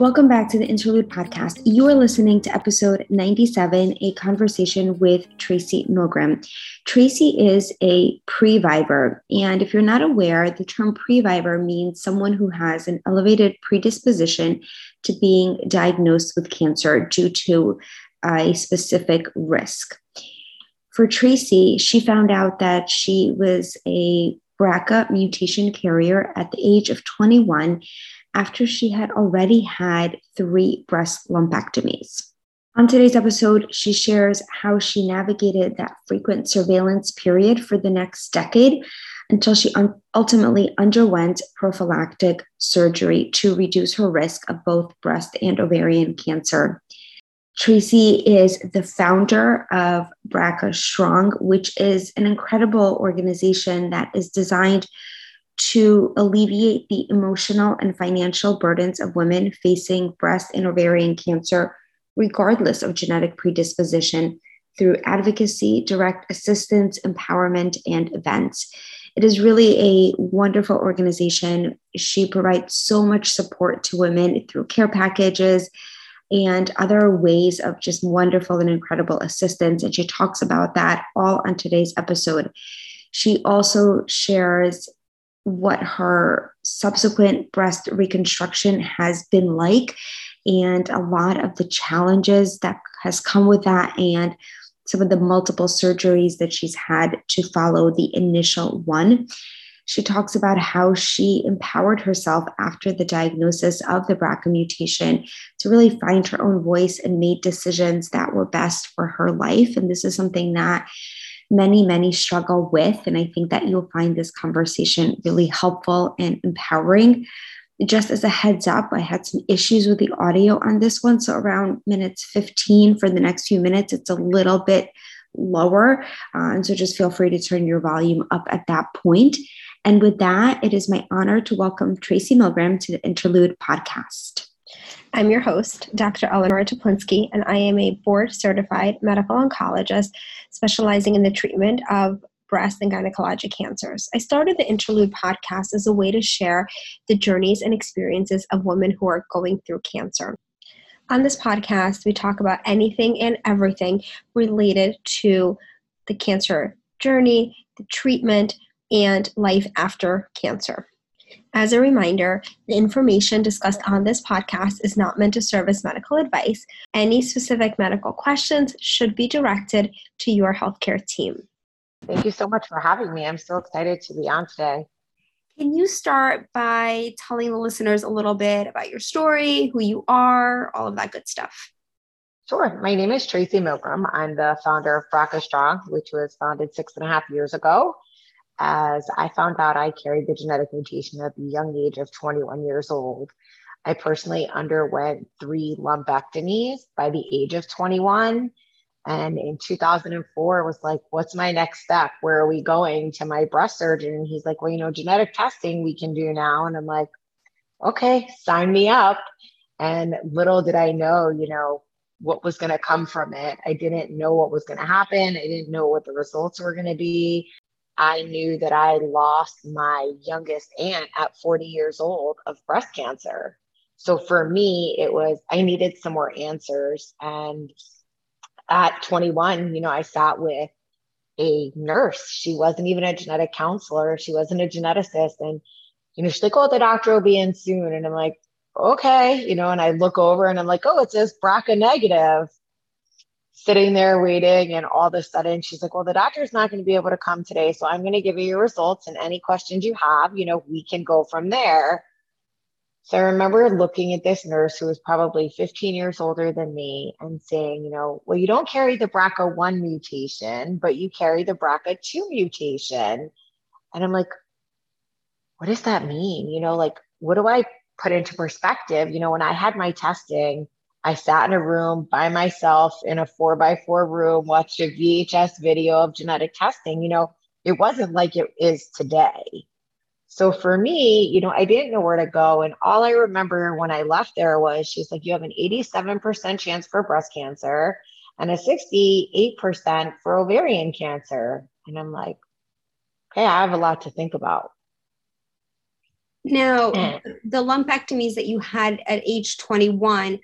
Welcome back to the Interlude Podcast. You are listening to episode 97, a conversation with Tracy Milgram. Tracy is a previvor. And if you're not aware, the term previvor means someone who has an elevated predisposition to being diagnosed with cancer due to a specific risk. For Tracy, she found out that she was a BRCA mutation carrier at the age of 21 after she had already had three breast lumpectomies. On today's episode, she shares how she navigated that frequent surveillance period for the next decade until she un- ultimately underwent prophylactic surgery to reduce her risk of both breast and ovarian cancer. Tracy is the founder of BRCA Strong, which is an incredible organization that is designed to alleviate the emotional and financial burdens of women facing breast and ovarian cancer, regardless of genetic predisposition, through advocacy, direct assistance, empowerment, and events. It is really a wonderful organization. She provides so much support to women through care packages and other ways of just wonderful and incredible assistance. And she talks about that all on today's episode. She also shares what her subsequent breast reconstruction has been like and a lot of the challenges that has come with that and some of the multiple surgeries that she's had to follow the initial one she talks about how she empowered herself after the diagnosis of the BRCA mutation to really find her own voice and made decisions that were best for her life. And this is something that many, many struggle with. And I think that you'll find this conversation really helpful and empowering. Just as a heads up, I had some issues with the audio on this one. So around minutes 15 for the next few minutes, it's a little bit lower. Uh, and so just feel free to turn your volume up at that point. And with that, it is my honor to welcome Tracy Milgram to the Interlude podcast. I'm your host, Dr. Eleanor Teplinsky, and I am a board certified medical oncologist specializing in the treatment of breast and gynecologic cancers. I started the Interlude podcast as a way to share the journeys and experiences of women who are going through cancer. On this podcast, we talk about anything and everything related to the cancer journey, the treatment, and life after cancer. As a reminder, the information discussed on this podcast is not meant to serve as medical advice. Any specific medical questions should be directed to your healthcare team. Thank you so much for having me. I'm so excited to be on today. Can you start by telling the listeners a little bit about your story, who you are, all of that good stuff? Sure. My name is Tracy Milgram. I'm the founder of BRCA Strong, which was founded six and a half years ago as I found out I carried the genetic mutation at the young age of 21 years old. I personally underwent three lumpectomies by the age of 21. And in 2004, was like, what's my next step? Where are we going to my breast surgeon? And he's like, well, you know, genetic testing we can do now. And I'm like, okay, sign me up. And little did I know, you know, what was going to come from it. I didn't know what was going to happen. I didn't know what the results were going to be. I knew that I lost my youngest aunt at 40 years old of breast cancer. So for me, it was, I needed some more answers. And at 21, you know, I sat with a nurse. She wasn't even a genetic counselor, she wasn't a geneticist. And, you know, she's like, oh, the doctor will be in soon. And I'm like, okay, you know, and I look over and I'm like, oh, it says BRCA negative sitting there waiting and all of a sudden she's like well the doctor's not going to be able to come today so i'm going to give you your results and any questions you have you know we can go from there. So i remember looking at this nurse who was probably 15 years older than me and saying you know well you don't carry the brca1 mutation but you carry the brca2 mutation. And i'm like what does that mean? You know like what do i put into perspective? You know when i had my testing I sat in a room by myself in a four by four room, watched a VHS video of genetic testing. You know, it wasn't like it is today. So for me, you know, I didn't know where to go. And all I remember when I left there was she's like, you have an 87% chance for breast cancer and a 68% for ovarian cancer. And I'm like, okay, I have a lot to think about. Now, eh. the lumpectomies that you had at age 21,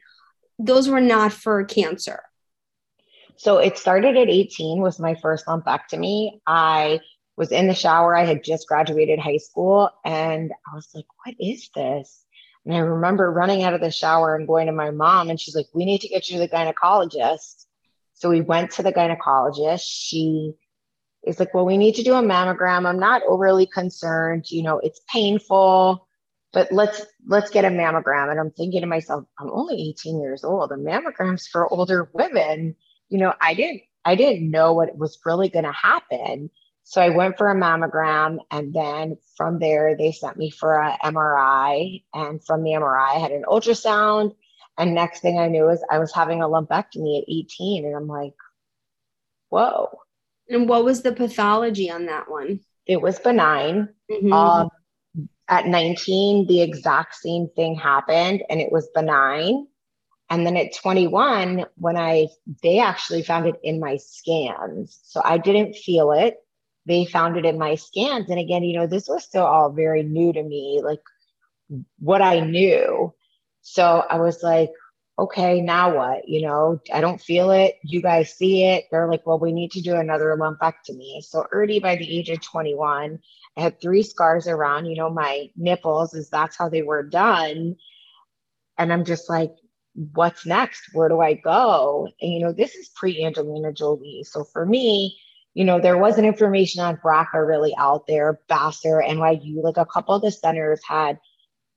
those were not for cancer. So it started at 18 was my first lumpectomy. I was in the shower. I had just graduated high school and I was like, what is this? And I remember running out of the shower and going to my mom, and she's like, we need to get you to the gynecologist. So we went to the gynecologist. She is like, well, we need to do a mammogram. I'm not overly concerned. You know, it's painful, but let's let's get a mammogram. And I'm thinking to myself, I'm only 18 years old. A mammogram's for older women. You know, I didn't I didn't know what was really going to happen. So I went for a mammogram, and then from there, they sent me for an MRI. And from the MRI, I had an ultrasound. And next thing I knew is I was having a lumpectomy at 18. And I'm like, whoa. And what was the pathology on that one? It was benign. Mm-hmm. Um, at 19, the exact same thing happened, and it was benign. And then at 21, when I, they actually found it in my scans. So I didn't feel it they found it in my scans. And again, you know, this was still all very new to me, like what I knew. So I was like, okay, now what? You know, I don't feel it. You guys see it. They're like, well, we need to do another lumpectomy. So already by the age of 21, I had three scars around, you know, my nipples, is that's how they were done. And I'm just like, what's next? Where do I go? And you know, this is pre Angelina Jolie. So for me, you know, there wasn't information on BRCA really out there, Vassar, NYU, like a couple of the centers had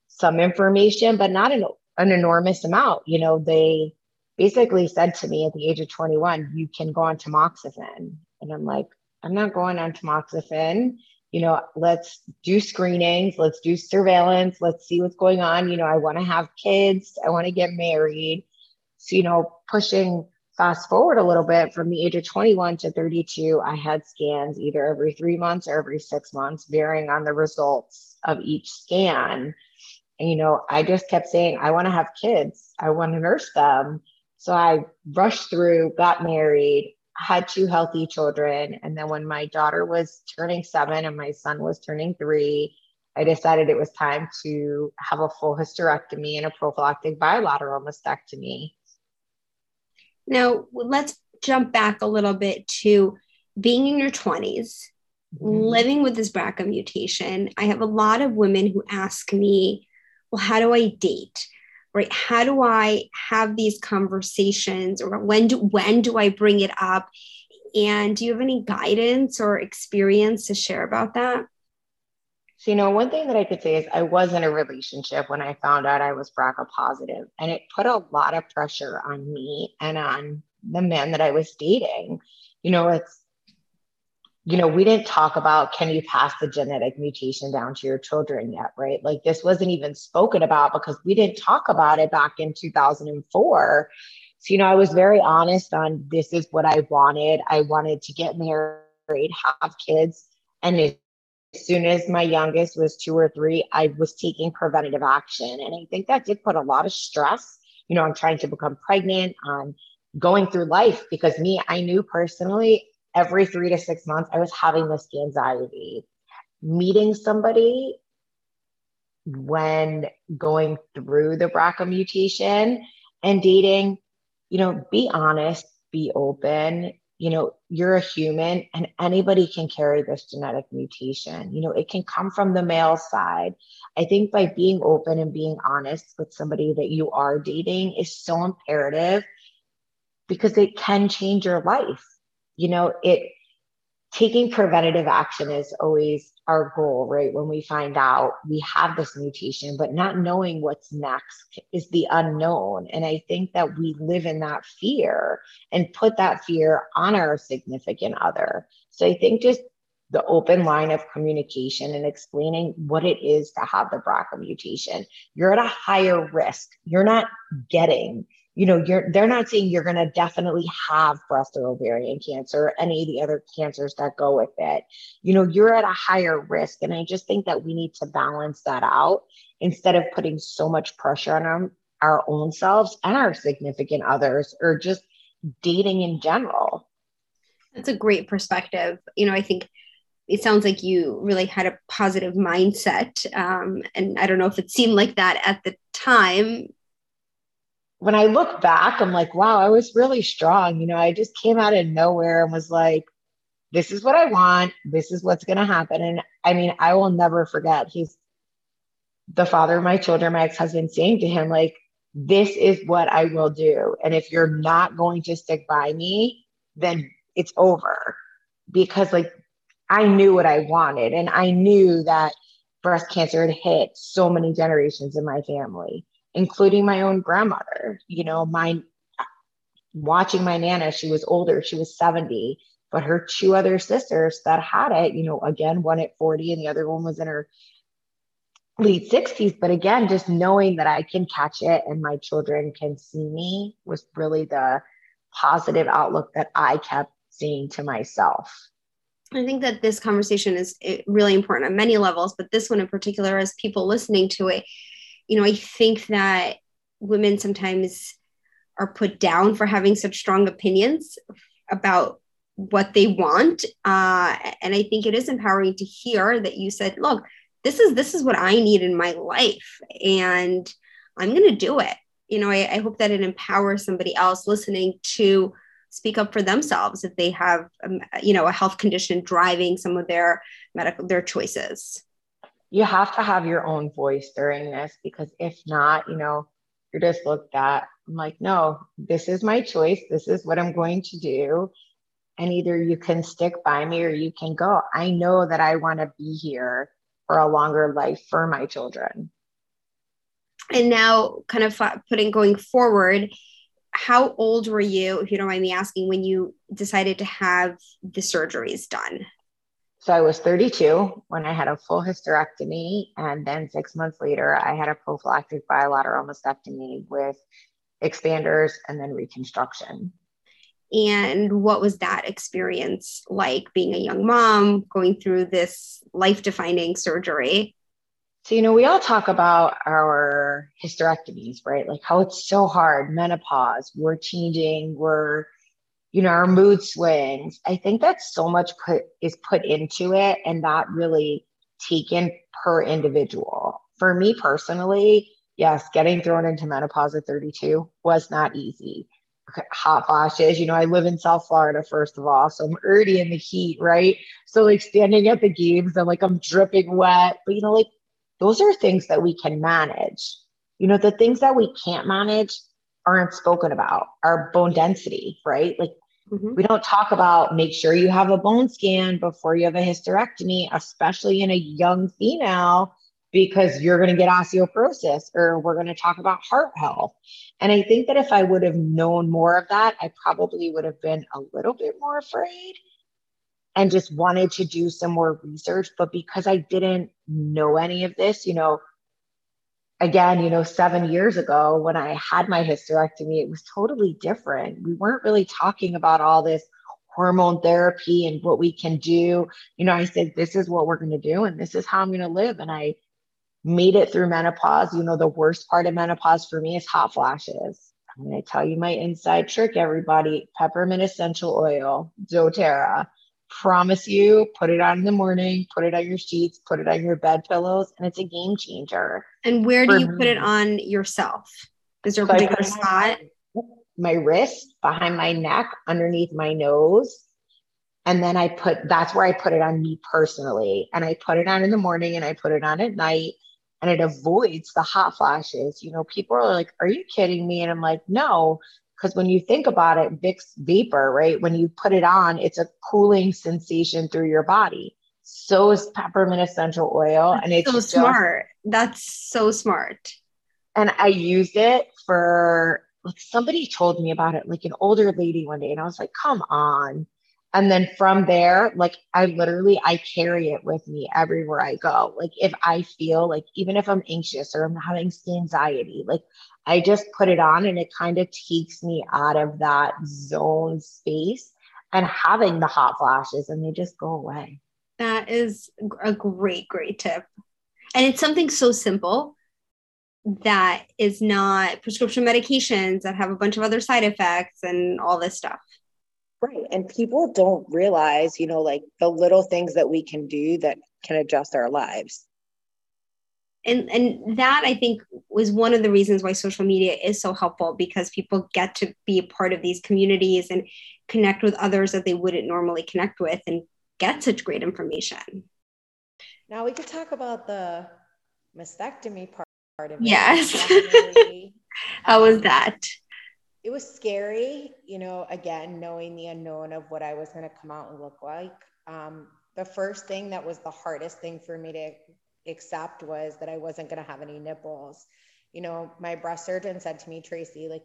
some information, but not an, an enormous amount. You know, they basically said to me at the age of 21, you can go on tamoxifen. And I'm like, I'm not going on tamoxifen. You know, let's do screenings, let's do surveillance, let's see what's going on. You know, I want to have kids, I want to get married. So, you know, pushing fast forward a little bit from the age of 21 to 32, I had scans either every three months or every six months, varying on the results of each scan. And, you know, I just kept saying, I want to have kids, I want to nurse them. So I rushed through, got married, had two healthy children. And then when my daughter was turning seven and my son was turning three, I decided it was time to have a full hysterectomy and a prophylactic bilateral mastectomy. Now, let's jump back a little bit to being in your 20s, mm-hmm. living with this BRCA mutation. I have a lot of women who ask me, well, how do I date? Right? How do I have these conversations or when do when do I bring it up? And do you have any guidance or experience to share about that? So, you know, one thing that I could say is I was in a relationship when I found out I was BRCA positive, and it put a lot of pressure on me and on the men that I was dating. You know, it's, you know, we didn't talk about can you pass the genetic mutation down to your children yet, right? Like this wasn't even spoken about because we didn't talk about it back in 2004. So, you know, I was very honest on this is what I wanted. I wanted to get married, have kids, and as soon as my youngest was two or three, I was taking preventative action. And I think that did put a lot of stress, you know, on trying to become pregnant, on going through life. Because me, I knew personally every three to six months, I was having this anxiety. Meeting somebody when going through the BRCA mutation and dating, you know, be honest, be open, you know, you're a human and anybody can carry this genetic mutation. You know, it can come from the male side. I think by being open and being honest with somebody that you are dating is so imperative because it can change your life. You know, it taking preventative action is always our goal, right? When we find out we have this mutation, but not knowing what's next is the unknown. And I think that we live in that fear and put that fear on our significant other. So I think just the open line of communication and explaining what it is to have the BRCA mutation. You're at a higher risk. You're not getting you know you're they're not saying you're going to definitely have breast or ovarian cancer or any of the other cancers that go with it you know you're at a higher risk and i just think that we need to balance that out instead of putting so much pressure on our, our own selves and our significant others or just dating in general that's a great perspective you know i think it sounds like you really had a positive mindset. Um, and I don't know if it seemed like that at the time. When I look back, I'm like, wow, I was really strong. You know, I just came out of nowhere and was like, this is what I want. This is what's going to happen. And I mean, I will never forget. He's the father of my children, my ex husband, saying to him, like, this is what I will do. And if you're not going to stick by me, then it's over. Because, like, I knew what I wanted. And I knew that breast cancer had hit so many generations in my family, including my own grandmother. You know, my watching my nana, she was older, she was 70, but her two other sisters that had it, you know, again, one at 40 and the other one was in her late 60s. But again, just knowing that I can catch it and my children can see me was really the positive outlook that I kept seeing to myself. I think that this conversation is eh, really important on many levels, but this one in particular, as people listening to it, you know, I think that women sometimes are put down for having such strong opinions about what they want. Uh, and I think it is empowering to hear that you said, look, this is this is what I need in my life, and I'm going to do it. You know, I, I hope that it empowers somebody else listening to speak up for themselves if they have um, you know a health condition driving some of their medical their choices you have to have your own voice during this because if not you know you're just looked at i'm like no this is my choice. This is what i'm going to do. And either you can stick by me or you can go. I know that i want to be here for a longer life for my children. And now kind of putting going forward how old were you, if you don't mind me asking, when you decided to have the surgeries done? So I was 32 when I had a full hysterectomy. And then six months later, I had a prophylactic bilateral mastectomy with expanders and then reconstruction. And what was that experience like being a young mom going through this life defining surgery? So, you know, we all talk about our hysterectomies, right? Like how it's so hard, menopause, we're changing, we're, you know, our mood swings. I think that so much put is put into it and not really taken per individual. For me personally, yes, getting thrown into menopause at 32 was not easy. Hot flashes, you know, I live in South Florida, first of all. So I'm already in the heat, right? So, like, standing at the games, I'm like, I'm dripping wet. But, you know, like, those are things that we can manage. You know, the things that we can't manage aren't spoken about, our bone density, right? Like mm-hmm. we don't talk about make sure you have a bone scan before you have a hysterectomy, especially in a young female, because you're going to get osteoporosis or we're going to talk about heart health. And I think that if I would have known more of that, I probably would have been a little bit more afraid and just wanted to do some more research. But because I didn't know any of this, you know, again, you know, seven years ago when I had my hysterectomy, it was totally different. We weren't really talking about all this hormone therapy and what we can do. You know, I said, this is what we're going to do and this is how I'm going to live. And I made it through menopause. You know, the worst part of menopause for me is hot flashes. I'm going to tell you my inside trick, everybody peppermint essential oil, doTERRA promise you, put it on in the morning, put it on your sheets, put it on your bed pillows, and it's a game changer. And where do you put it on yourself? Is there a particular spot? My wrist, behind my neck, underneath my nose. And then I put that's where I put it on me personally. And I put it on in the morning and I put it on at night and it avoids the hot flashes. You know, people are like, Are you kidding me? And I'm like, No, because when you think about it, Vicks vapor, right? When you put it on, it's a cooling sensation through your body. So is peppermint essential oil. That's and it's so just, smart. That's so smart. And I used it for like somebody told me about it, like an older lady one day, and I was like, come on. And then from there, like I literally I carry it with me everywhere I go. Like if I feel like even if I'm anxious or I'm having anxiety, like I just put it on and it kind of takes me out of that zone space and having the hot flashes and they just go away. That is a great, great tip. And it's something so simple that is not prescription medications that have a bunch of other side effects and all this stuff. Right. And people don't realize, you know, like the little things that we can do that can adjust our lives. And and that I think was one of the reasons why social media is so helpful because people get to be a part of these communities and connect with others that they wouldn't normally connect with and get such great information. Now we could talk about the mastectomy part part of it. Yes. How was um, that? it was scary, you know, again, knowing the unknown of what I was going to come out and look like. Um, the first thing that was the hardest thing for me to accept was that I wasn't going to have any nipples. You know, my breast surgeon said to me, Tracy, like,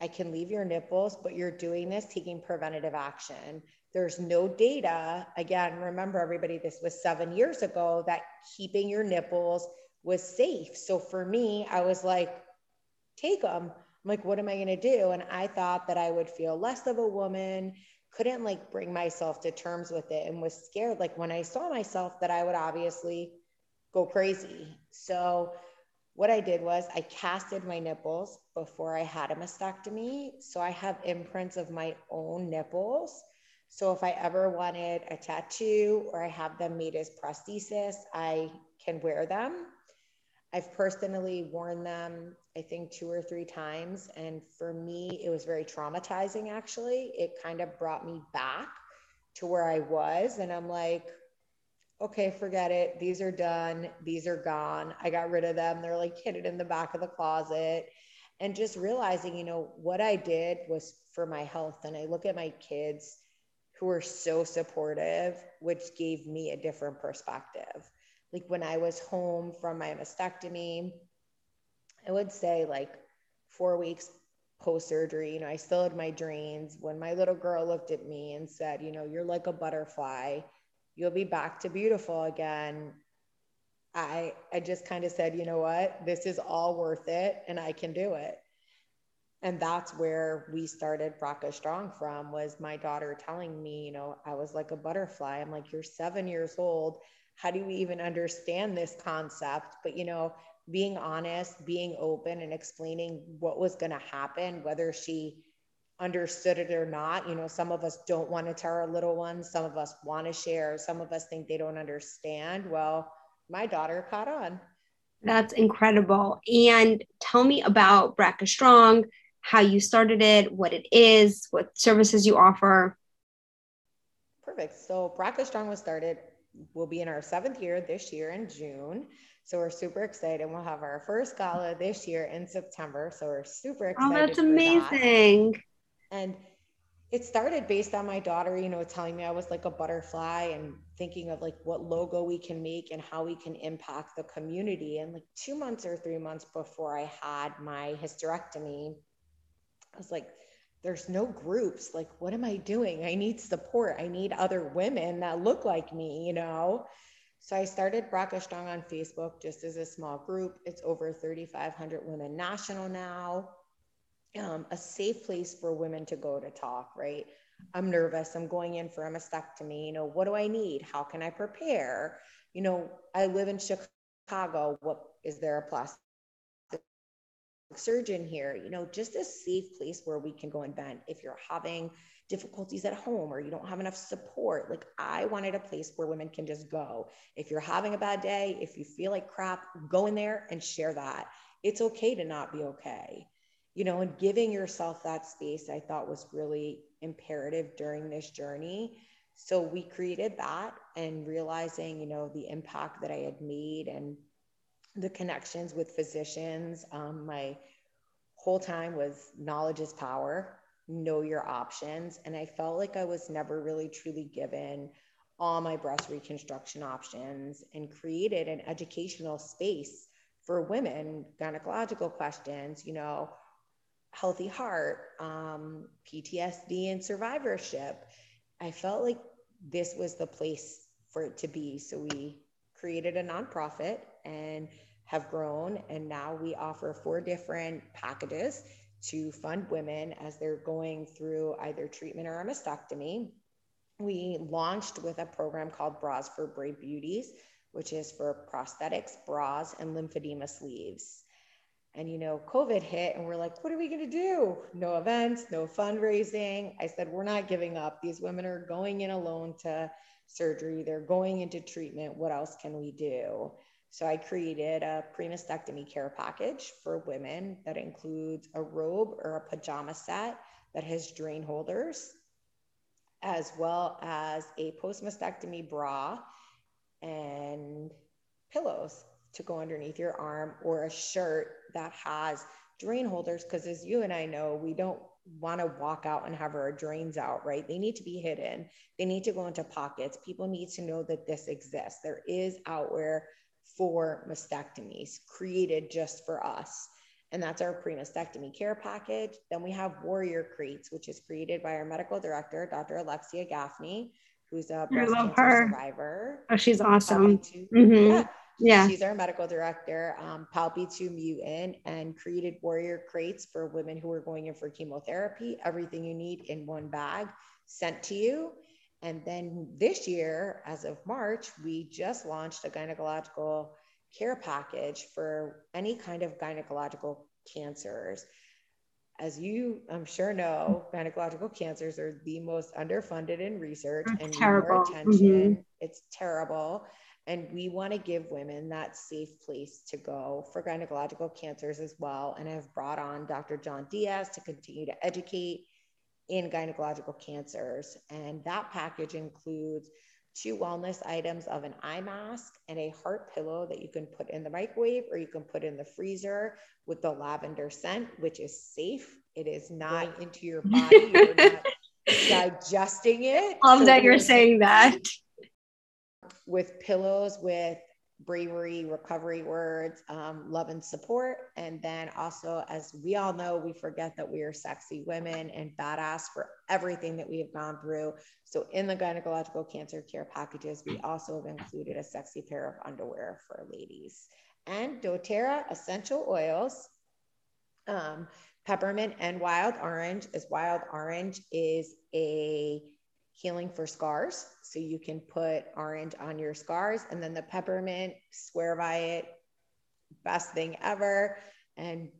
I can leave your nipples, but you're doing this taking preventative action. There's no data. Again, remember, everybody, this was seven years ago that keeping your nipples was safe. So for me, I was like, take them I'm like, what am I going to do? And I thought that I would feel less of a woman, couldn't like bring myself to terms with it, and was scared. Like when I saw myself, that I would obviously go crazy. So, what I did was I casted my nipples before I had a mastectomy. So, I have imprints of my own nipples. So, if I ever wanted a tattoo or I have them made as prosthesis, I can wear them. I've personally worn them, I think, two or three times. And for me, it was very traumatizing, actually. It kind of brought me back to where I was. And I'm like, okay, forget it. These are done. These are gone. I got rid of them. They're like hidden in the back of the closet. And just realizing, you know, what I did was for my health. And I look at my kids who are so supportive, which gave me a different perspective like when I was home from my mastectomy, I would say like four weeks post surgery, you know, I still had my drains. When my little girl looked at me and said, you know, you're like a butterfly, you'll be back to beautiful again. I I just kind of said, you know what, this is all worth it and I can do it. And that's where we started BRCA Strong from was my daughter telling me, you know, I was like a butterfly. I'm like, you're seven years old. How do we even understand this concept? But you know being honest being open and explaining what was going to happen whether she understood it or not you know some of us don't want to tell our little ones. Some of us want to share. Some of us think they don't understand. Well my daughter caught on. That's incredible. And tell me about brca strong how you started it what it is what services you offer perfect so brca strong was started we'll be in our seventh year this year in June. So we're super excited. We'll have our first gala this year in September. So we're super oh, excited. Oh, that's amazing. That. And it started based on my daughter, you know, telling me I was like a butterfly and thinking of like what logo we can make and how we can impact the community. And like two months or three months before I had my hysterectomy, I was like, there's no groups. Like, what am I doing? I need support. I need other women that look like me, you know? So I started BRCA Strong on Facebook just as a small group. It's over 3,500 women national now. Um, a safe place for women to go to talk, right? I'm nervous. I'm going in for a mastectomy. You know, what do I need? How can I prepare? You know, I live in Chicago. What is there a plastic surgeon here, you know, just a safe place where we can go and vent. If you're having difficulties at home or you don't have enough support, like I wanted a place where women can just go. If you're having a bad day, if you feel like crap, go in there and share that. It's okay to not be okay. You know, and giving yourself that space, I thought was really imperative during this journey. So we created that and realizing, you know, the impact that I had made and the connections with physicians. Um, my whole time was knowledge is power, know your options. And I felt like I was never really truly given all my breast reconstruction options and created an educational space for women, gynecological questions, you know, healthy heart, um, PTSD, and survivorship. I felt like this was the place for it to be. So we created a nonprofit and have grown. And now we offer four different packages to fund women as they're going through either treatment or a mastectomy. We launched with a program called Bras for Brave Beauties, which is for prosthetics, bras, and lymphedema sleeves. And, you know, COVID hit and we're like, what are we going to do? No events, no fundraising. I said, we're not giving up. These women are going in alone to surgery, they're going into treatment. What else can we do? So I created a pre-mastectomy care package for women that includes a robe or a pajama set that has drain holders, as well as a post-mastectomy bra and pillows to go underneath your arm or a shirt that has drain holders because as you and I know, we don't want to walk out and have our drains out, right? They need to be hidden. They need to go into pockets. People need to know that this exists. There is outwear for mastectomies created just for us. And that's our pre-mastectomy care package. Then we have Warrior Crates, which is created by our medical director, Dr. Alexia Gaffney, who's a breast cancer her. survivor. Oh, she's awesome. Mm-hmm. Yeah. Yeah. She's our medical director, um, PALB2 mutant, and created warrior crates for women who are going in for chemotherapy. Everything you need in one bag sent to you. And then this year, as of March, we just launched a gynecological care package for any kind of gynecological cancers. As you, I'm sure, know, gynecological cancers are the most underfunded in research That's and terrible. attention. Mm-hmm. It's terrible. And we want to give women that safe place to go for gynecological cancers as well. And I've brought on Dr. John Diaz to continue to educate in gynecological cancers. And that package includes two wellness items of an eye mask and a heart pillow that you can put in the microwave or you can put in the freezer with the lavender scent, which is safe. It is not into your body. You're not digesting it. Love so that you're saying that with pillows with bravery, recovery words, um, love and support. And then also, as we all know, we forget that we are sexy women and badass for everything that we have gone through. So, in the gynecological cancer care packages, we also have included a sexy pair of underwear for ladies and doTERRA essential oils. Um, peppermint and wild orange, as wild orange is a healing for scars. So you can put orange on your scars and then the peppermint, swear by it, best thing ever. And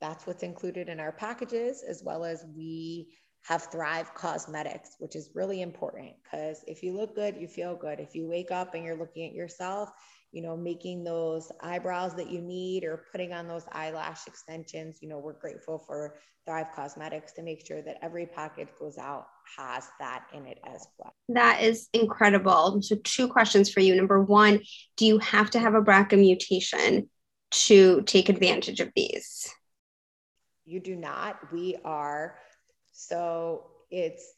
that's what's included in our packages, as well as we have Thrive Cosmetics, which is really important because if you look good, you feel good. If you wake up and you're looking at yourself, you know, making those eyebrows that you need or putting on those eyelash extensions. You know, we're grateful for Thrive Cosmetics to make sure that every package goes out has that in it as well. That is incredible. So, two questions for you. Number one, do you have to have a BRCA mutation to take advantage of these? You do not. We are. So, it's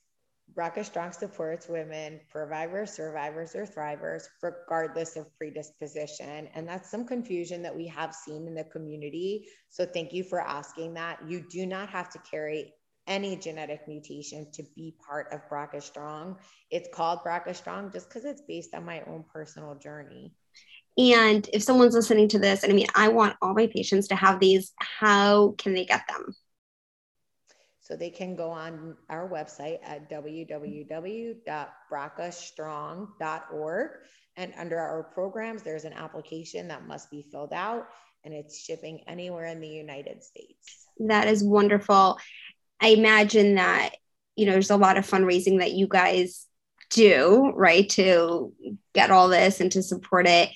BRCA Strong supports women, survivors, survivors, or thrivers, regardless of predisposition. And that's some confusion that we have seen in the community. So thank you for asking that. You do not have to carry any genetic mutation to be part of BRCA Strong. It's called BRCA Strong just because it's based on my own personal journey. And if someone's listening to this, and I mean, I want all my patients to have these, how can they get them? So they can go on our website at www.brcastrong.org. And under our programs, there's an application that must be filled out and it's shipping anywhere in the United States. That is wonderful. I imagine that, you know, there's a lot of fundraising that you guys do, right, to get all this and to support it.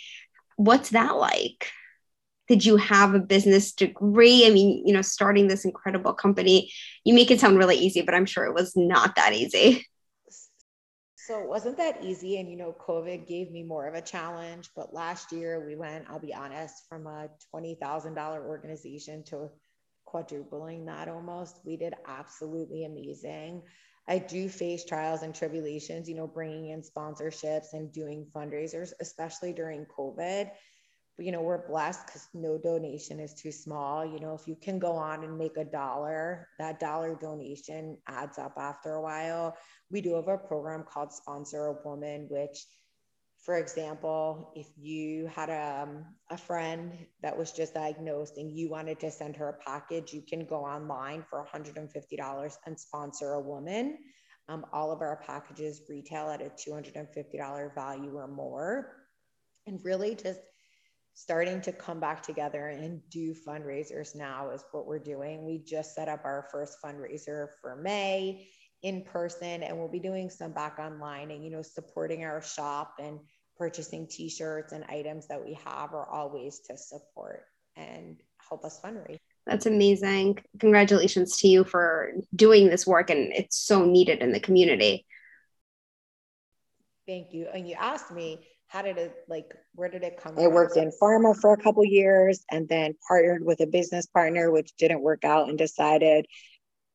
What's that like? Did you have a business degree? I mean, you know, starting this incredible company, you make it sound really easy, but I'm sure it was not that easy. So it wasn't that easy. And, you know, COVID gave me more of a challenge. But last year we went, I'll be honest, from a $20,000 organization to quadrupling that almost. We did absolutely amazing. I do face trials and tribulations, you know, bringing in sponsorships and doing fundraisers, especially during COVID you know we're blessed because no donation is too small. You know if you can go on and make a dollar that dollar donation adds up after a while. We do have a program called sponsor a woman which for example if you had a, um, a friend that was just diagnosed and you wanted to send her a package you can go online for $150 and sponsor a woman. Um, all of our packages retail at a $250 value or more. And really just starting to come back together and do fundraisers now is what we're doing. We just set up our first fundraiser for May in person and we'll be doing some back online and you know supporting our shop and purchasing t-shirts and items that we have are all ways to support and help us fundraise. That's amazing. Congratulations to you for doing this work and it's so needed in the community. Thank you. And you asked me how did it like where did it come from? I from? worked in pharma for a couple years and then partnered with a business partner which didn't work out and decided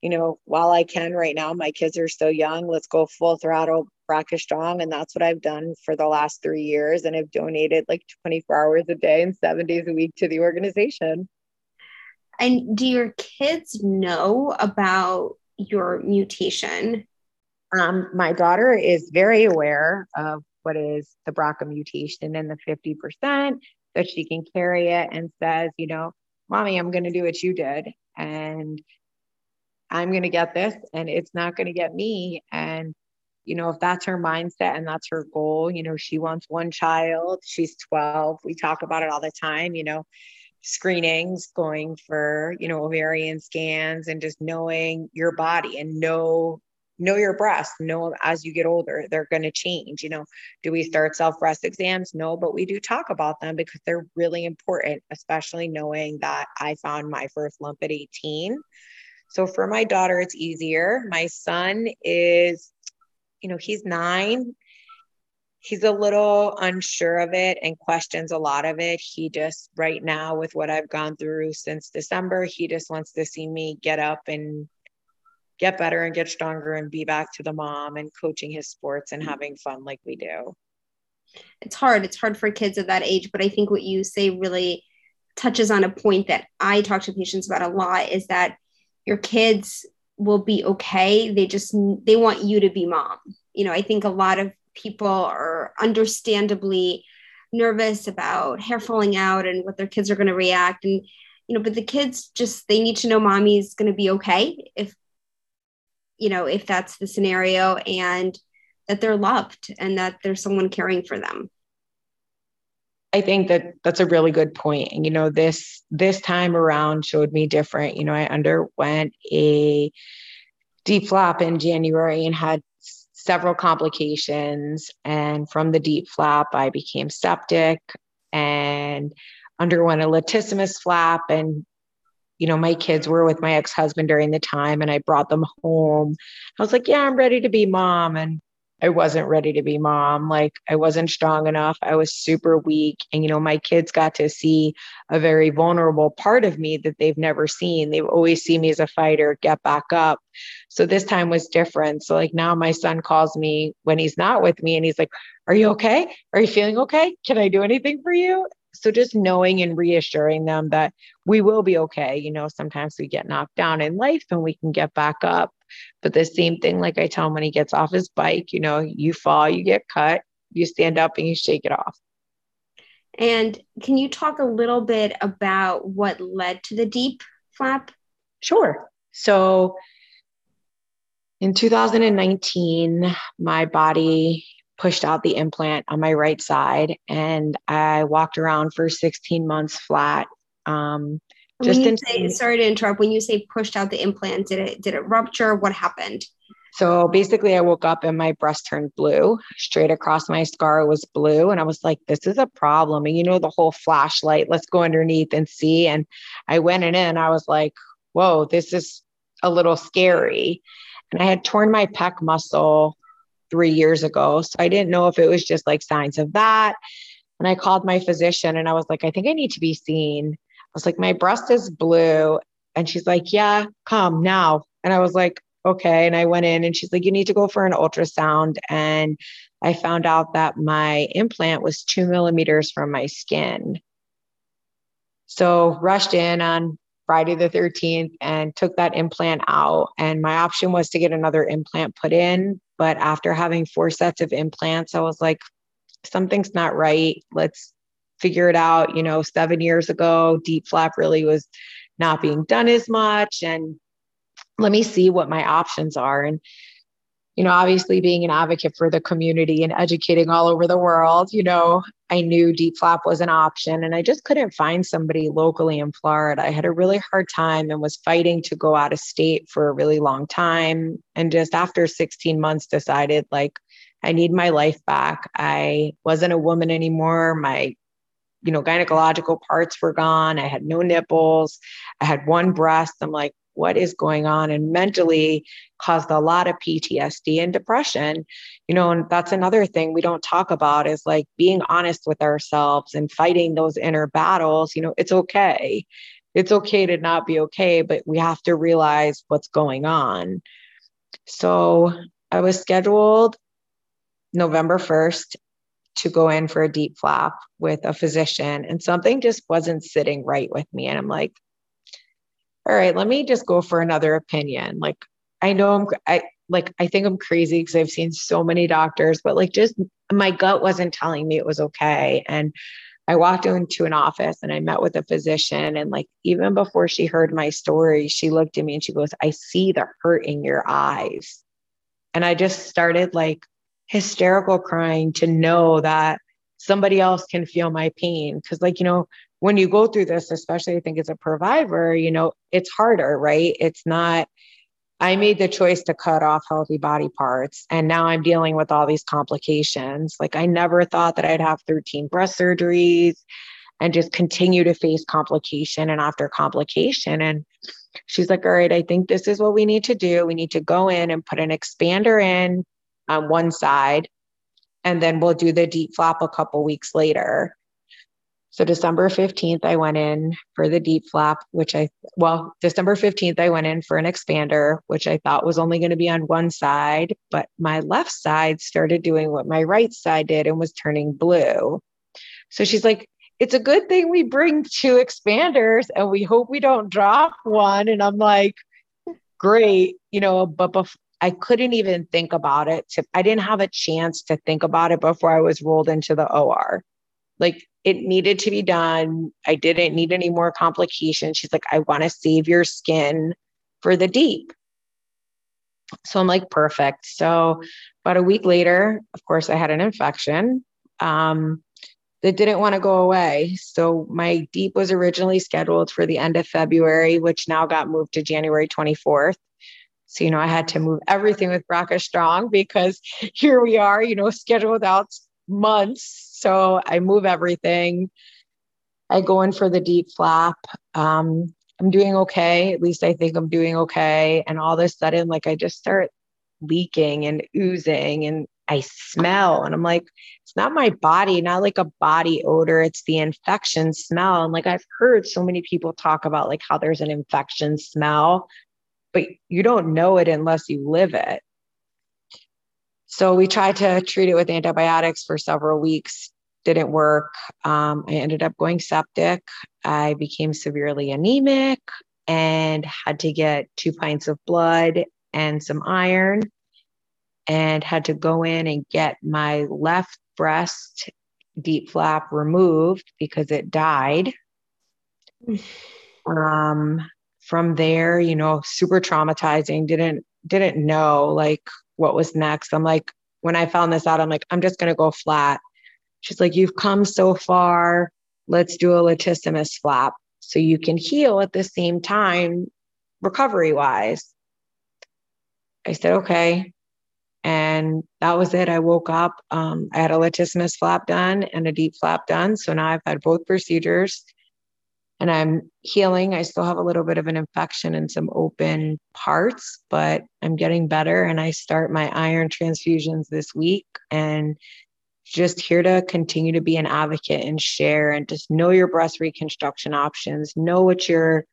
you know while I can right now my kids are so young let's go full throttle BRCA Strong and that's what I've done for the last 3 years and I've donated like 24 hours a day and 7 days a week to the organization. And do your kids know about your mutation? Um, my daughter is very aware of what is the BRCA mutation and the 50% that she can carry it and says, you know, mommy, I'm going to do what you did. And I'm going to get this and it's not going to get me. And, you know, if that's her mindset and that's her goal, you know, she wants one child, she's 12. We talk about it all the time, you know, screenings, going for, you know, ovarian scans and just knowing your body and know know your breasts know as you get older they're going to change you know? Do we mm-hmm. start self breast exams? No but we do talk about them because they're really important especially knowing that i found my first lump at 18 so for my daughter it's easier. My son is you know he's nine. He's a little unsure of it and questions a lot of it. He just right now with what i've gone through since december he just wants to see me get up and get better and get stronger and be back to the mom and coaching his sports and mm-hmm. having fun like we do. It's hard. It's hard for kids at that age, but I think what you say really touches on a point that I talk to patients about a lot is that your kids will be okay. They just they want you to be mom. You know, I think a lot of people are understandably nervous about hair falling out and what their kids are going to react and you know but the kids just they need to know mommy's going to be okay if you know, if that's the scenario and that they're loved and that there's someone caring for them. I think that that's a really good point. And you know, this this time around showed me different. You know, I underwent a DIEP flap in January and had several complications. And from the DIEP flap, I became septic and underwent a latissimus flap and you know, my kids were with my ex-husband during the time and I brought them home. I was like, yeah, I'm ready to be mom. And I wasn't ready to be mom. Like I wasn't strong enough. I was super weak. And, you know, my kids got to see a very vulnerable part of me that they've never seen. They've always seen me as a fighter, get back up. So this time was different. So, like, now my son calls me when he's not with me and he's like, Are you okay? Are you feeling okay? Can I do anything for you? So just knowing and reassuring them that we will be okay you know sometimes we get knocked down in life and we can get back up. But the same thing like i tell him when he gets off his bike you know you fall you get cut you stand up and you shake it off. And can you talk a little bit about what led to the DIEP flap? Sure. So in 2019 my body pushed out the implant on my right side and I walked around for 16 months flat. Um, just in- say, sorry to interrupt. When you say pushed out the implant, did it did it rupture? What happened? So basically, I woke up and my breast turned blue. Straight across my scar was blue. And I was like, this is a problem. And you know, the whole flashlight, let's go underneath and see. And I went in and I was like, whoa, this is a little scary. And I had torn my pec muscle three years ago. So I didn't know if it was just like signs of that. And I called my physician and I was like, I think I need to be seen. I was like, my breast is blue. And she's like, Yeah, come now. And I was like, Okay. And I went in and she's like, You need to go for an ultrasound. And I found out that my implant was two millimeters from my skin. So rushed in on Friday the 13th and took that implant out. And my option was to get another implant put in. But after having four sets of implants, I was like, something's not right. Let's figure it out. You know, seven years ago, DIEP flap really was not being done as much. And let me see what my options are. And, you know, obviously being an advocate for the community and educating all over the world, you know, I knew DIEP flap was an option and I just couldn't find somebody locally in Florida. I had a really hard time and was fighting to go out of state for a really long time. And just after 16 months, decided like, I need my life back. I wasn't a woman anymore. My you know, gynecological parts were gone. I had no nipples. I had one breast. I'm like, what is going on and mentally caused a lot of PTSD and depression. You know, and that's another thing we don't talk about is like being honest with ourselves and fighting those inner battles. You know, it's okay. It's okay to not be okay, but we have to realize what's going on. So I was scheduled November 1st to go in for a DIEP flap with a physician, and something just wasn't sitting right with me. And I'm like, all right, let me just go for another opinion. Like, I know I'm, I like, I think I'm crazy because I've seen so many doctors, but like, just my gut wasn't telling me it was okay. And I walked into an office and I met with a physician. And like, even before she heard my story, she looked at me and she goes, I see the hurt in your eyes. And I just started like hysterical crying to know that somebody else can feel my pain. Cause, like, you know, when you go through this, especially I think as a provider, you know, it's harder, right? It's not, I made the choice to cut off healthy body parts and now I'm dealing with all these complications. Like I never thought that I'd have 13 breast surgeries and just continue to face complication and after complication. And she's like, all right, I think this is what we need to do. We need to go in and put an expander in on one side, and then we'll do the DIEP flap a couple weeks later. So December 15th, I went in for the DIEP flap, which I, well, December 15th, I went in for an expander, which I thought was only going to be on one side, but my left side started doing what my right side did and was turning blue. So she's like, it's a good thing we bring two expanders and we hope we don't drop one. And I'm like, great, you know, but I couldn't even think about it. To, I didn't have a chance to think about it before I was rolled into the OR. Like it needed to be done. I didn't need any more complications. She's like, I want to save your skin for the DIEP. So I'm like, perfect. So about a week later, of course, I had an infection um, that didn't want to go away. So my DIEP was originally scheduled for the end of February, which now got moved to January 24th. So, you know, I had to move everything with BRCA Strong because here we are, you know, scheduled out months. So I move everything. I go in for the DIEP flap. Um, I'm doing okay. At least I think I'm doing okay. And all of a sudden, like I just start leaking and oozing and I smell. And I'm like, it's not my body, not like a body odor. It's the infection smell. And like I've heard so many people talk about like how there's an infection smell, but you don't know it unless you live it. So we tried to treat it with antibiotics for several weeks, didn't work. Um, I ended up going septic. I became severely anemic and had to get two pints of blood and some iron and had to go in and get my left breast DIEP flap removed because it died. Um, from there, you know, super traumatizing, didn't didn't know like what was next. I'm like, when I found this out, I'm like, I'm just to go flat. She's like, You've come so far. Let's do a latissimus flap so you can heal at the same time, recovery wise. I said, Okay. And that was it. I woke up. Um, I had a latissimus flap done and a DIEP flap done. So now I've had both procedures and I'm healing. I still have a little bit of an infection in some open parts, but I'm getting better. And I start my iron transfusions this week and just here to continue to be an advocate and share and just know your breast reconstruction options, know what you're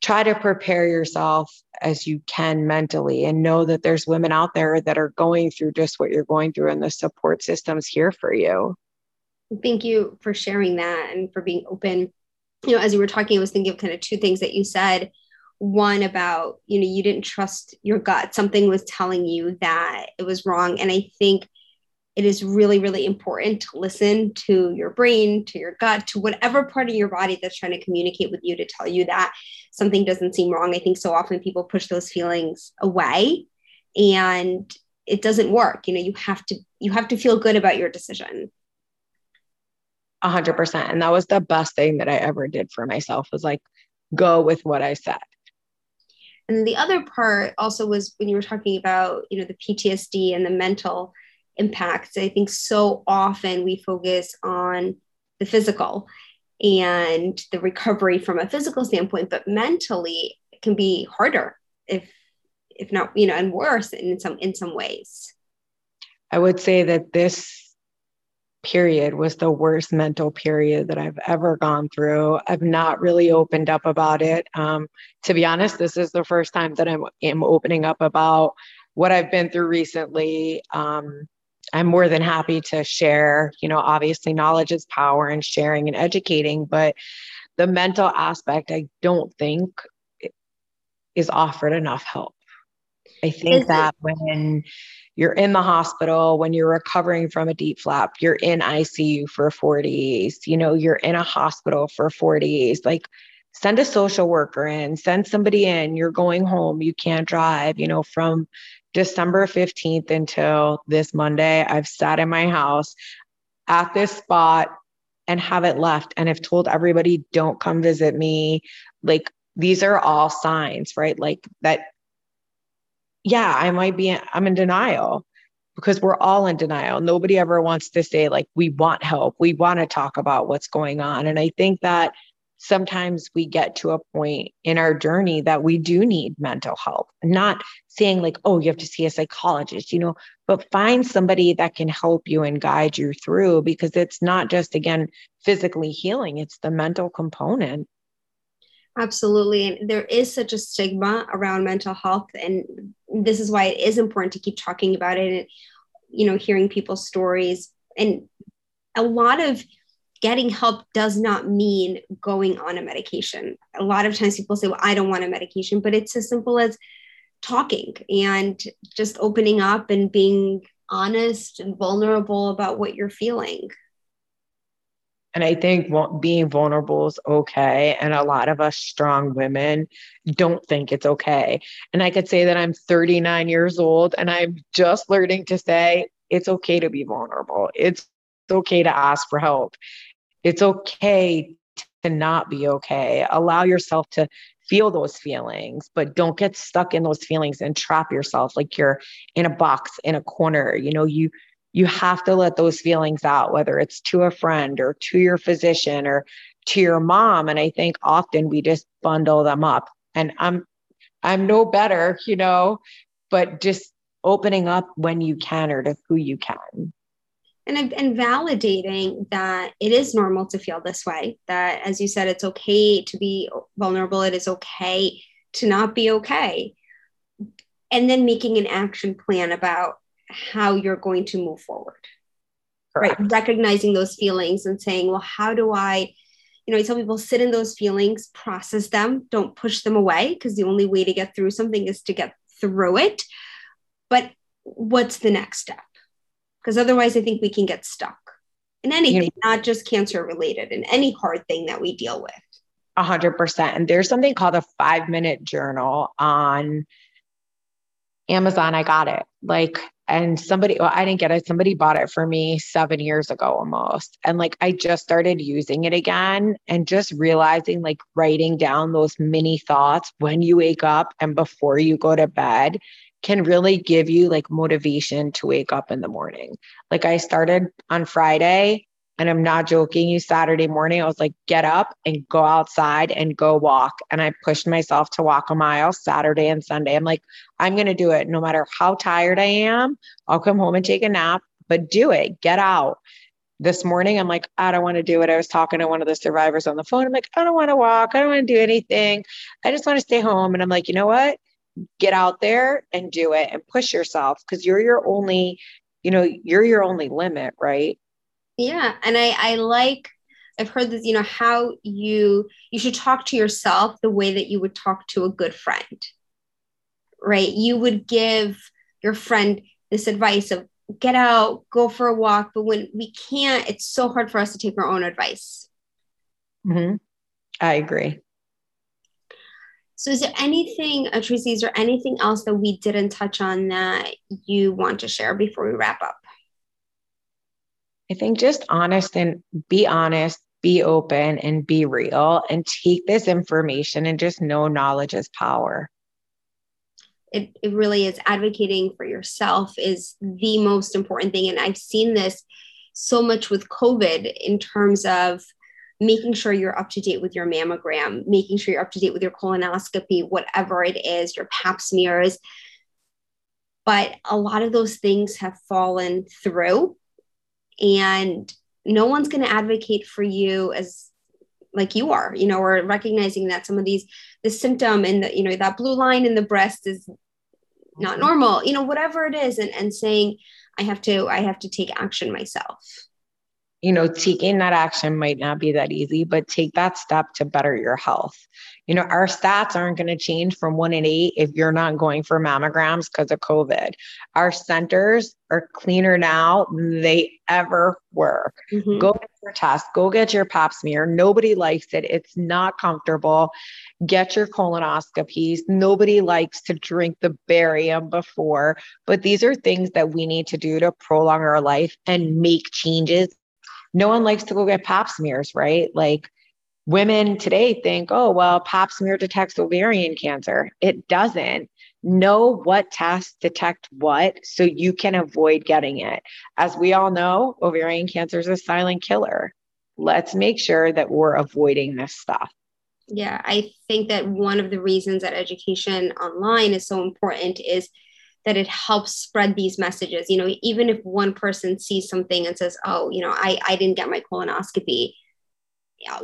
try to prepare yourself as you can mentally and know that there's women out there that are going through just what you're going through and the support system's here for you. Thank you for sharing that and for being open. You know, as you were talking, I was thinking of kind of two things that you said. One about, you know, you didn't trust your gut. Something was telling you that it was wrong. And I think it is really, really important to listen to your brain, to your gut, to whatever part of your body that's trying to communicate with you to tell you that something doesn't seem wrong. I think so often people push those feelings away. And it doesn't work you know you have to you have to feel good about your decision a hundred percent and that was the best thing that i ever did for myself was like go with what i said and the other part also was when you were talking about you know the ptsd and the mental impacts i think so often we focus on the physical and the recovery from a physical standpoint but mentally it can be harder if if not you know and worse in some in some ways i would say that this period was the worst mental period that I've ever gone through. I've not really opened up about it. Um, to be honest, this is the first time that I'm, am opening up about what I've been through recently. Um, I'm more than happy to share. You know, obviously, knowledge is power and sharing and educating, but the mental aspect, I don't think is offered enough help. I think that when you're in the hospital, when you're recovering from a DIEP flap, you're in ICU for 40 days, you know, you're in a hospital for 40 days. Like, send a social worker in, send somebody in, you're going home, you can't drive, you know, from December 15th until this Monday, I've sat in my house at this spot and haven't left and have told everybody, don't come visit me. Like, these are all signs, right? Like, that yeah, I might be, I'm in denial because we're all in denial. Nobody ever wants to say, like, we want help. We want to talk about what's going on. And I think that sometimes we get to a point in our journey that we do need mental help, not saying, like, oh, you have to see a psychologist, you know, but find somebody that can help you and guide you through because it's not just, again, physically healing, it's the mental component. Absolutely. And there is such a stigma around mental health. And this is why it is important to keep talking about it and, you know, hearing people's stories. And a lot of getting help does not mean going on a medication. A lot of times people say, well, I don't want a medication, but it's as simple as talking and just opening up and being honest and vulnerable about what you're feeling. And I think being vulnerable is okay. And a lot of us strong women don't think it's okay. And I could say that I'm 39 years old and I'm just learning to say it's okay to be vulnerable. It's okay to ask for help. It's okay to not be okay. Allow yourself to feel those feelings, but don't get stuck in those feelings and trap yourself like you're in a box in a corner. You know, you you have to let those feelings out, whether it's to a friend or to your physician or to your mom. And I think often we just bundle them up. And I'm I'm no better, you know, but just opening up when you can or to who you can. And, and validating that it is normal to feel this way, that as you said, it's okay to be vulnerable, it is okay to not be okay. And then making an action plan about how you're going to move forward. Correct. Right. Recognizing those feelings and saying, well, how do I, you know, I tell people sit in those feelings, process them, don't push them away because the only way to get through something is to get through it. But what's the next step? Because otherwise, I think we can get stuck in anything, yeah. not just cancer related, in any hard thing that we deal with. A hundred percent. And there's something called a five minute journal on Amazon. I got it. Like and somebody well i didn't get it somebody bought it for me seven years ago almost and like i just started using it again and just realizing like writing down those mini thoughts when you wake up and before you go to bed can really give you like motivation to wake up in the morning like i started on friday and I'm not joking you, Saturday morning, I was like, get up and go outside and go walk. And I pushed myself to walk a mile Saturday and Sunday. I'm like, I'm going to do it no matter how tired I am. I'll come home and take a nap, but do it, get out. This morning, I'm like, I don't want to do it. I was talking to one of the survivors on the phone. I'm like, I don't want to walk. I don't want to do anything. I just want to stay home. And I'm like, you know what? Get out there and do it and push yourself because you're your only, you know, you're your only limit, right? yeah and i i like i've heard this you know how you you should talk to yourself the way that you would talk to a good friend right you would give your friend this advice of get out go for a walk but when we can't it's so hard for us to take our own advice mm-hmm. i agree So, is there anything, uh, Tracy, is there anything else that we didn't touch on that you want to share before we wrap up? I think just honest and be honest, be open and be real and take this information and just know knowledge is power. It, it really is advocating for yourself is the most important thing. And I've seen this so much with COVID in terms of making sure you're up to date with your mammogram, making sure you're up to date with your colonoscopy, whatever it is, your pap smears. But a lot of those things have fallen through, and no one's going to advocate for you as like you are, you know, or recognizing that some of these, the symptom and the, you know, that blue line in the breast is not mm-hmm. normal, you know, whatever it is, and, and saying, I have to, I have to take action myself you know, taking that action might not be that easy, but take that step to better your health. You know, our stats aren't going to change from one in eight if you're not going for mammograms because of COVID. Our centers are cleaner now than they ever were. Mm-hmm. Go get your test, go get your pap smear. Nobody likes it, it's not comfortable. Get your colonoscopies. Nobody likes to drink the barium before, but these are things that we need to do to prolong our life and make changes no one likes to go get pap smears, right? Like women today think, oh, well, pap smear detects ovarian cancer. It doesn't. Know what tests detect what so you can avoid getting it. As we all know, ovarian cancer is a silent killer. Let's make sure that we're avoiding this stuff. Yeah, I think that one of the reasons that education online is so important is that it helps spread these messages. You know even if one person sees something and says oh you know i i didn't get my colonoscopy.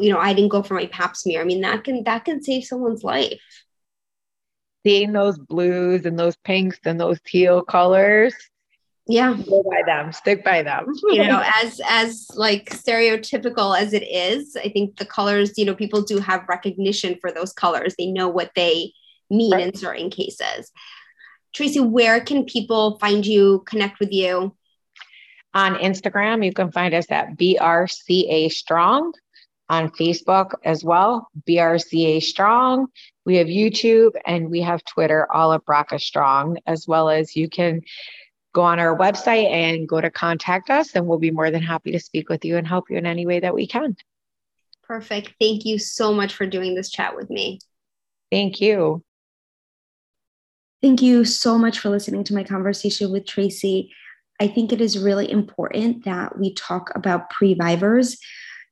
You know i didn't go for my pap smear. I mean that can that can save someone's life. Seeing those blues and those pinks and those teal colors. Yeah. Go by them. Stick by them. You know as as like stereotypical as it is i think the colors you know people do have recognition for those colors. They know what they mean right. in certain cases Tracy, where can people find you, connect with you? On Instagram, you can find us at BRCA Strong. On Facebook as well, BRCA Strong. We have YouTube and we have Twitter, all at BRCA Strong, as well as you can go on our website and go to contact us, and we'll be more than happy to speak with you and help you in any way that we can. Perfect. Thank you so much for doing this chat with me. Thank you. Thank you so much for listening to my conversation with Tracy. I think it is really important that we talk about previvors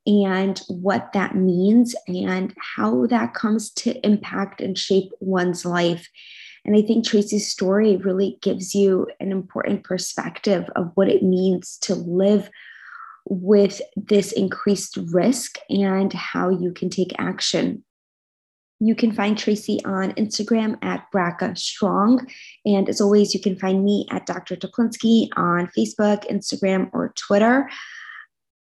and what that means and how that comes to impact and shape one's life. And I think Tracy's story really gives you an important perspective of what it means to live with this increased risk and how you can take action. You can find Tracy on Instagram at BRCA Strong. And as always, you can find me at Dr. Teplinsky on Facebook, Instagram, or Twitter.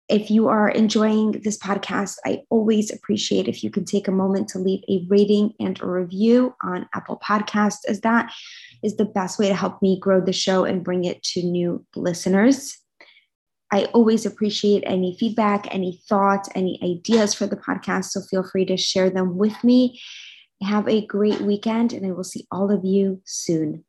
If you are enjoying this podcast, I always appreciate if you can take a moment to leave a rating and a review on Apple Podcasts, as that is the best way to help me grow the show and bring it to new listeners. I always appreciate any feedback, any thoughts, any ideas for the podcast. So feel free to share them with me. Have a great weekend, and I will see all of you soon.